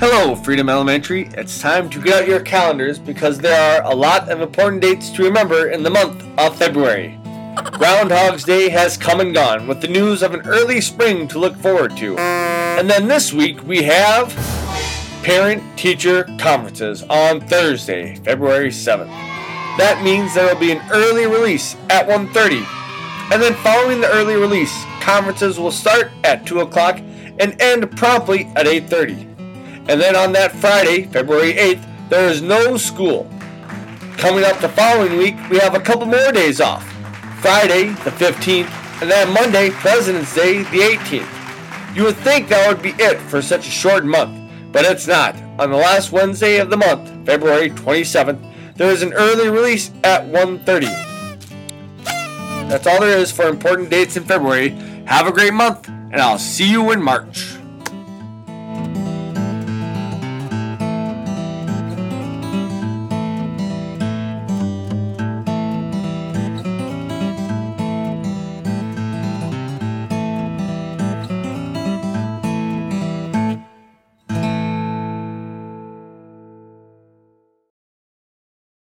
So, Freedom Elementary, it's time to get out your calendars because there are a lot of important dates to remember in the month of February. Groundhog's Day has come and gone with the news of an early spring to look forward to. And then this week we have parent teacher conferences on Thursday, February 7th. That means there will be an early release at 1:30. And then following the early release, conferences will start at 2 o'clock and end promptly at 8:30. And then on that Friday, February 8th, there is no school. Coming up the following week, we have a couple more days off. Friday, the 15th, and then Monday, President's Day, the 18th. You would think that would be it for such a short month, but it's not. On the last Wednesday of the month, February 27th, there is an early release at 1:30. That's all there is for important dates in February. Have a great month, and I'll see you in March.